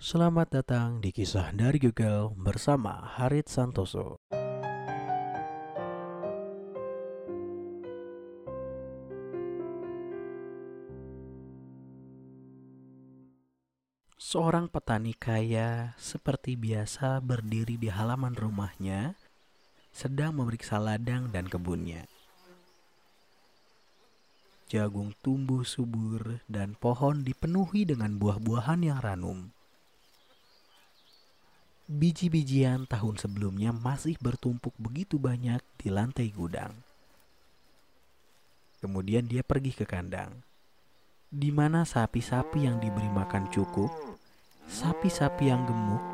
Selamat datang di kisah dari Google bersama Harit Santoso. Seorang petani kaya seperti biasa berdiri di halaman rumahnya sedang memeriksa ladang dan kebunnya. Jagung tumbuh subur dan pohon dipenuhi dengan buah-buahan yang ranum. Biji-bijian tahun sebelumnya masih bertumpuk begitu banyak di lantai gudang. Kemudian dia pergi ke kandang, di mana sapi-sapi yang diberi makan cukup, sapi-sapi yang gemuk,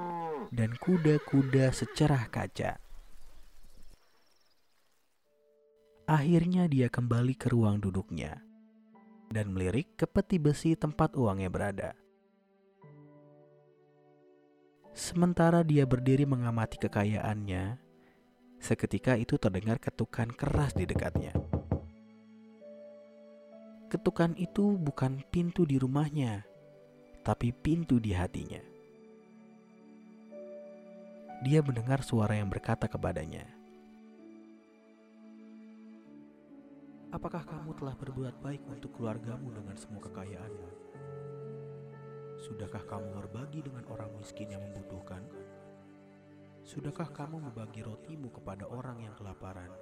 dan kuda-kuda secerah kaca. Akhirnya dia kembali ke ruang duduknya dan melirik ke peti besi tempat uangnya berada. Sementara dia berdiri mengamati kekayaannya, seketika itu terdengar ketukan keras di dekatnya. Ketukan itu bukan pintu di rumahnya, tapi pintu di hatinya. Dia mendengar suara yang berkata kepadanya, "Apakah kamu telah berbuat baik untuk keluargamu dengan semua kekayaanmu?" Sudahkah kamu berbagi dengan orang miskin yang membutuhkan? Sudahkah kamu membagi rotimu kepada orang yang kelaparan?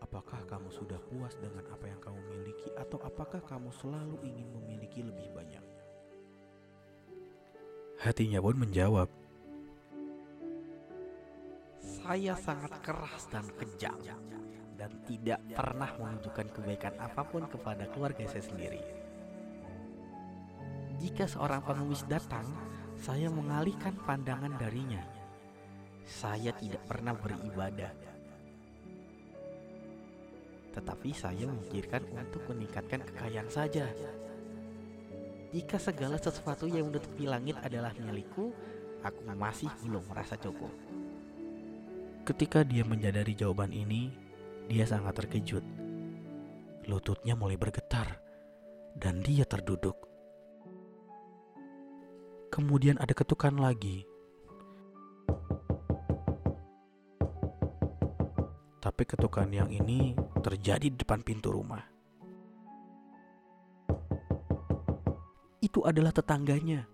Apakah kamu sudah puas dengan apa yang kamu miliki, atau apakah kamu selalu ingin memiliki lebih banyak? Hatinya pun menjawab, Saya sangat keras dan kejam dan tidak pernah menunjukkan kebaikan apa pun kepada keluarga saya sendiri. Jika seorang pengemis datang, saya mengalihkan pandangan darinya. Saya tidak pernah beribadah. Tetapi saya memikirkan untuk meningkatkan kekayaan saja. Jika segala sesuatu yang menutupi langit adalah milikku, aku masih belum merasa cukup. Ketika dia menyadari jawaban ini, dia sangat terkejut. Lututnya mulai bergetar, dan dia terduduk. Kemudian ada ketukan lagi. Tapi ketukan yang ini terjadi di depan pintu rumah. Itu adalah tetangganya.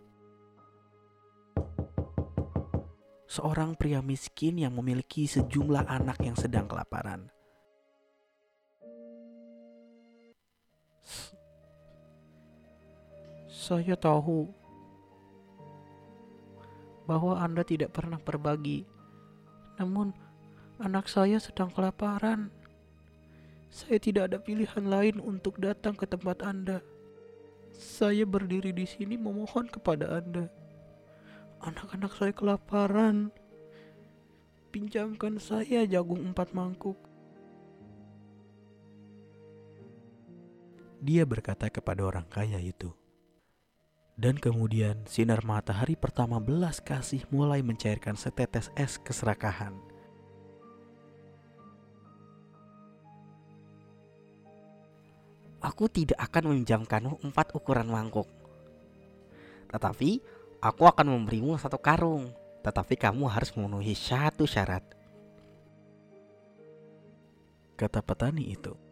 Seorang pria miskin yang memiliki sejumlah anak yang sedang kelaparan. Saya tahu bahwa Anda tidak pernah berbagi. Namun, anak saya sedang kelaparan. Saya tidak ada pilihan lain untuk datang ke tempat Anda. Saya berdiri di sini memohon kepada Anda. Anak-anak saya kelaparan. Pinjamkan saya jagung empat mangkuk. Dia berkata kepada orang kaya itu, dan kemudian sinar matahari pertama belas kasih mulai mencairkan setetes es keserakahan. Aku tidak akan meminjamkanmu empat ukuran mangkuk. Tetapi aku akan memberimu satu karung. Tetapi kamu harus memenuhi satu syarat. Kata petani itu.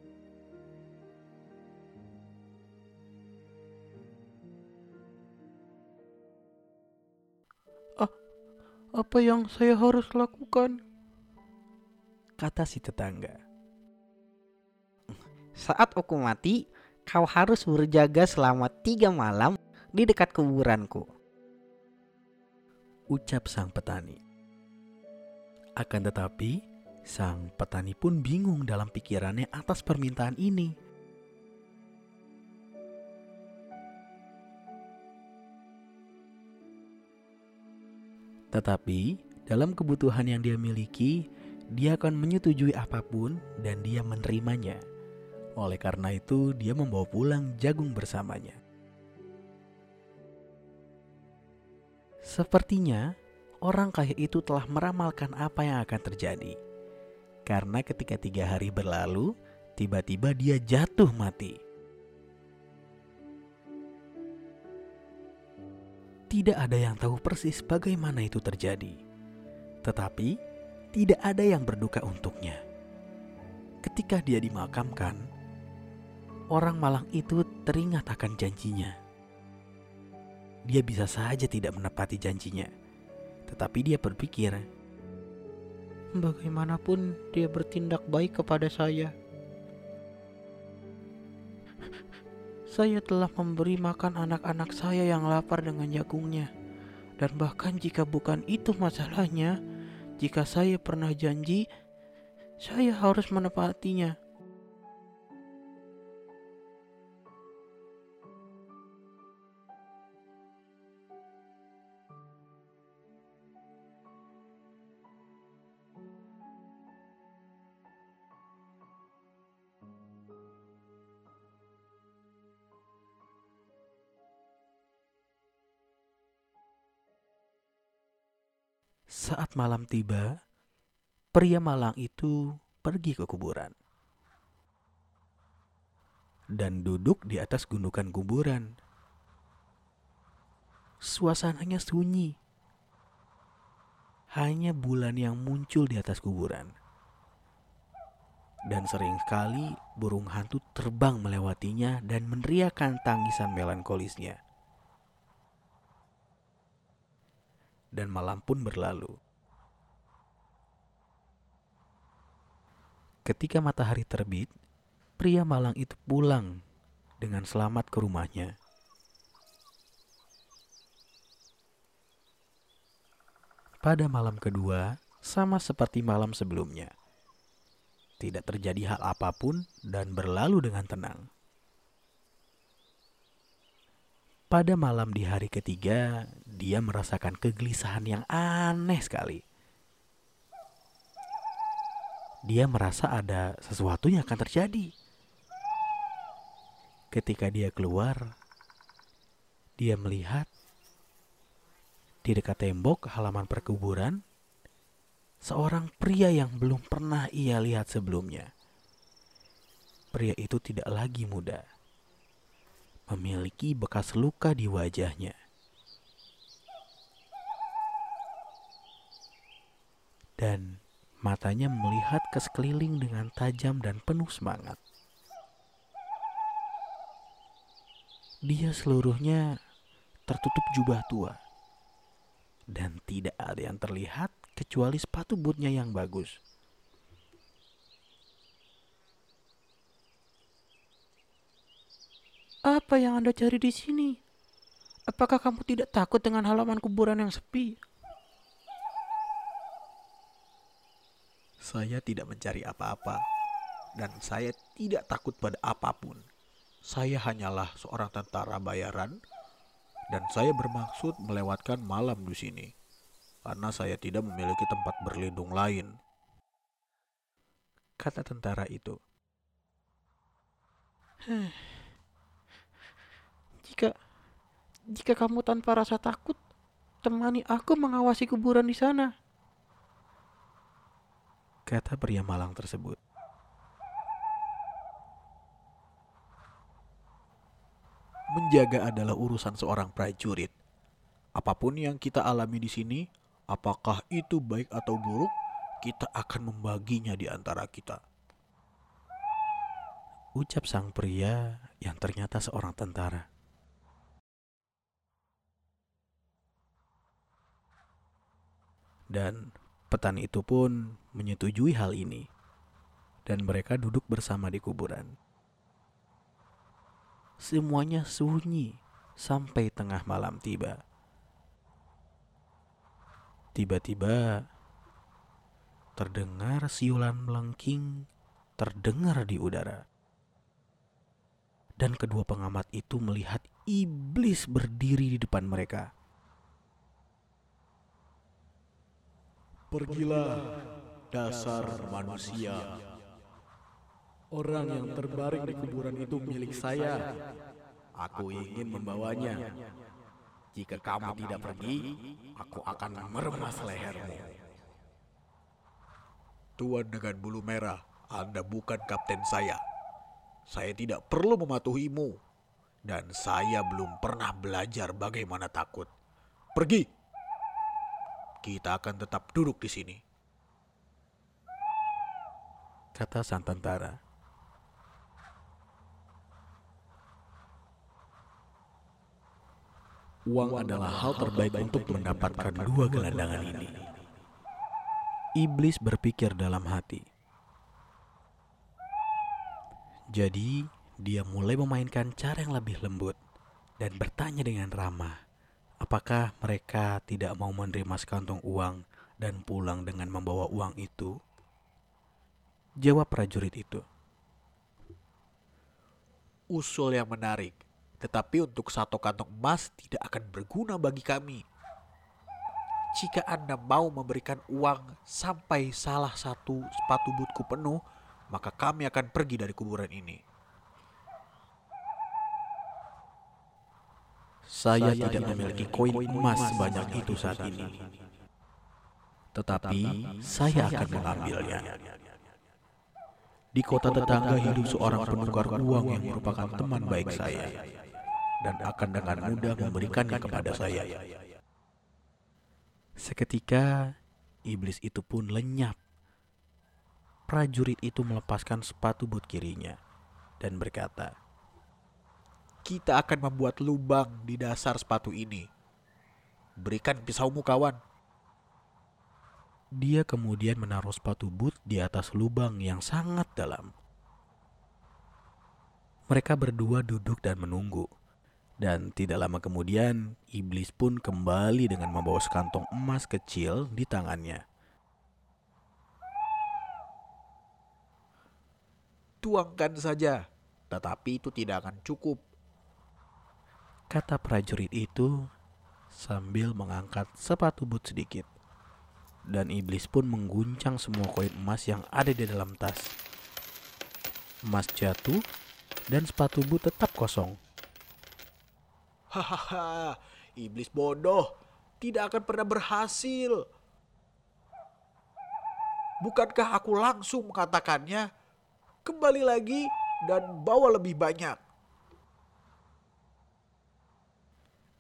Apa yang saya harus lakukan? Kata si tetangga. Saat aku mati, kau harus berjaga selama tiga malam di dekat kuburanku. Ucap sang petani. Akan tetapi, sang petani pun bingung dalam pikirannya atas permintaan ini. Tetapi dalam kebutuhan yang dia miliki, dia akan menyetujui apa pun dan dia menerimanya. Oleh karena itu, dia membawa pulang jagung bersamanya. Sepertinya orang kaya itu telah meramalkan apa yang akan terjadi. Karena ketika tiga hari berlalu, tiba-tiba dia jatuh mati. Tidak ada yang tahu persis bagaimana itu terjadi, tetapi tidak ada yang berduka untuknya. Ketika dia dimakamkan, orang Malang itu teringat akan janjinya. Dia bisa saja tidak menepati janjinya, tetapi dia berpikir, bagaimanapun dia bertindak baik kepada saya. Saya telah memberi makan anak-anak saya yang lapar dengan jagungnya. Dan bahkan jika bukan itu masalahnya, jika saya pernah janji, saya harus menepatinya. Saat malam tiba, pria malang itu pergi ke kuburan dan duduk di atas gundukan kuburan. Suasananya sunyi. Hanya bulan yang muncul di atas kuburan. Dan sering sekali burung hantu terbang melewatinya dan meneriakan tangisan melankolisnya. Dan malam pun berlalu. Ketika matahari terbit, pria malang itu pulang dengan selamat ke rumahnya. Pada malam kedua, sama seperti malam sebelumnya, tidak terjadi hal apa pun dan berlalu dengan tenang. Pada malam di hari ketiga, dia merasakan kegelisahan yang aneh sekali. Dia merasa ada sesuatu yang akan terjadi. Ketika dia keluar, dia melihat di dekat tembok halaman perkuburan seorang pria yang belum pernah ia lihat sebelumnya. Pria itu tidak lagi muda memiliki bekas luka di wajahnya. Dan matanya melihat ke sekeliling dengan tajam dan penuh semangat. Dia seluruhnya tertutup jubah tua. Dan tidak ada yang terlihat kecuali sepatu bootnya yang bagus. Apa yang Anda cari di sini? Apakah kamu tidak takut dengan halaman kuburan yang sepi? Saya tidak mencari apa-apa, dan saya tidak takut pada apa pun. Saya hanyalah seorang tentara bayaran, dan saya bermaksud melewatkan malam di sini karena saya tidak memiliki tempat berlindung lain. Kata tentara itu. Jika jika kamu tanpa rasa takut, temani aku mengawasi kuburan di sana. Kata pria malang tersebut. Menjaga adalah urusan seorang prajurit. Apa pun yang kita alami di sini, apakah itu baik atau buruk, kita akan membaginya di antara kita. Ucap sang pria yang ternyata seorang tentara. Dan petani itu pun menyetujui hal ini. Dan mereka duduk bersama di kuburan. Semuanya sunyi sampai tengah malam tiba. Tiba-tiba terdengar siulan melengking terdengar di udara. Dan kedua pengamat itu melihat iblis berdiri di depan mereka. Pergilah dasar manusia. Orang yang terbaring di kuburan itu milik saya. Aku ingin membawanya. Jika kamu tidak pergi, aku akan meremas lehermu. Tuan dengan bulu merah, Anda bukan kapten saya. Saya tidak perlu mematuhimu. Dan saya belum pernah belajar bagaimana takut. Pergi. Kita akan tetap duduk di sini. Kata sang tentara. Uang adalah hal terbaik untuk mendapatkan dua gelandangan ini. Iblis berpikir dalam hati. Jadi, dia mulai memainkan cara yang lebih lembut dan bertanya dengan ramah, apakah mereka tidak mau menerima sekantong uang dan pulang dengan membawa uang itu? Jawab prajurit itu. Usul yang menarik, tetapi untuk satu kantong emas tidak akan berguna bagi kami. Jika Anda mau memberikan uang sampai salah satu sepatu butku penuh, maka kami akan pergi dari kuburan ini. Saya, tidak memiliki koin emas sebanyak itu saat ini. Tetapi saya akan mengambilnya. Di kota tetangga hidup seorang penukar uang yang merupakan teman baik saya dan akan dengan mudah memberikannya kepada saya. Seketika iblis itu pun lenyap. Prajurit itu melepaskan sepatu but kirinya dan berkata, "Kita akan membuat lubang di dasar sepatu ini. Berikan pisaumu, kawan." Dia kemudian menaruh sepatu but di atas lubang yang sangat dalam. Mereka berdua duduk dan menunggu. Dan tidak lama kemudian, iblis pun kembali dengan membawa sekantong emas kecil di tangannya. Tuangkan saja, tetapi itu tidak akan cukup. Kata prajurit itu sambil mengangkat sepatu but sedikit. Dan iblis pun mengguncang semua koin emas yang ada di dalam tas. Emas jatuh dan sepatu but tetap kosong. Hahaha, iblis bodoh, tidak akan pernah berhasil. Bukankah aku langsung mengatakannya? Kembali lagi dan bawa lebih banyak.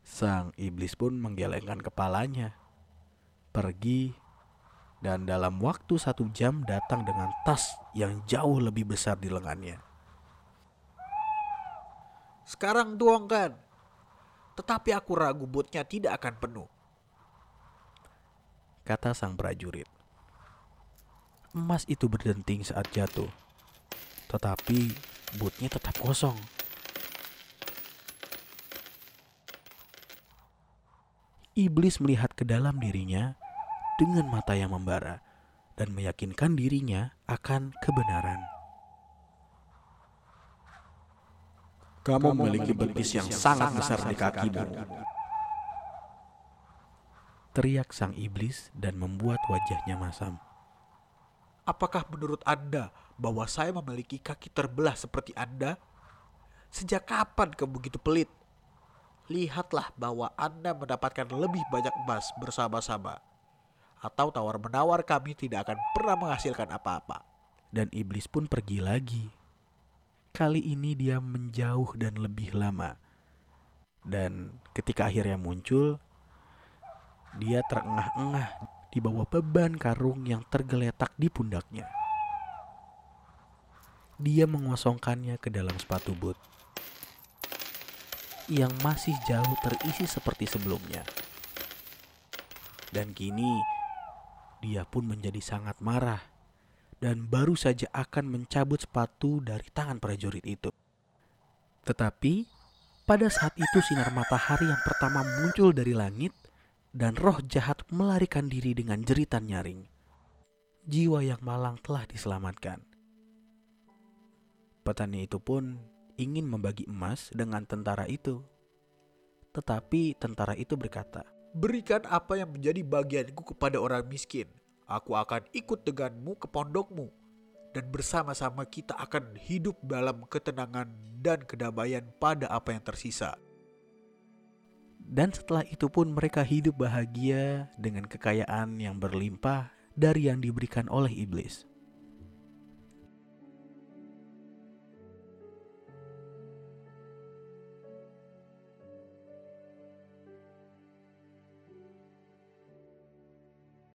Sang iblis pun menggelengkan kepalanya, pergi, dan dalam waktu satu jam datang dengan tas yang jauh lebih besar di lengannya. Sekarang tuangkan, tetapi aku ragu botnya tidak akan penuh. Kata sang prajurit. Emas itu berdenting saat jatuh, tetapi botnya tetap kosong. Iblis melihat ke dalam dirinya dengan mata yang membara dan meyakinkan dirinya akan kebenaran. Kamu memiliki betis yang sangat besar di kakimu. Teriak sang iblis dan membuat wajahnya masam. Apakah menurut Anda bahwa saya memiliki kaki terbelah seperti Anda? Sejak kapan kamu begitu pelit? Lihatlah bahwa Anda mendapatkan lebih banyak emas bersama-sama. Atau tawar-menawar kami tidak akan pernah menghasilkan apa-apa. Dan iblis pun pergi lagi Kali ini dia menjauh dan lebih lama. Dan ketika akhirnya muncul, dia terengah-engah di bawah beban karung yang tergeletak di pundaknya. Dia mengosongkannya ke dalam sepatu boot yang masih jauh terisi seperti sebelumnya. Dan kini dia pun menjadi sangat marah dan baru saja akan mencabut sepatu dari tangan prajurit itu. Tetapi pada saat itu sinar matahari yang pertama muncul dari langit dan roh jahat melarikan diri dengan jeritan nyaring. Jiwa yang malang telah diselamatkan. Petani itu pun ingin membagi emas dengan tentara itu. Tetapi tentara itu berkata, Berikan apa yang menjadi bagianku kepada orang miskin Aku akan ikut denganmu ke pondokmu, dan bersama-sama kita akan hidup dalam ketenangan dan kedamaian pada apa yang tersisa. Dan setelah itu pun mereka hidup bahagia dengan kekayaan yang berlimpah dari yang diberikan oleh iblis.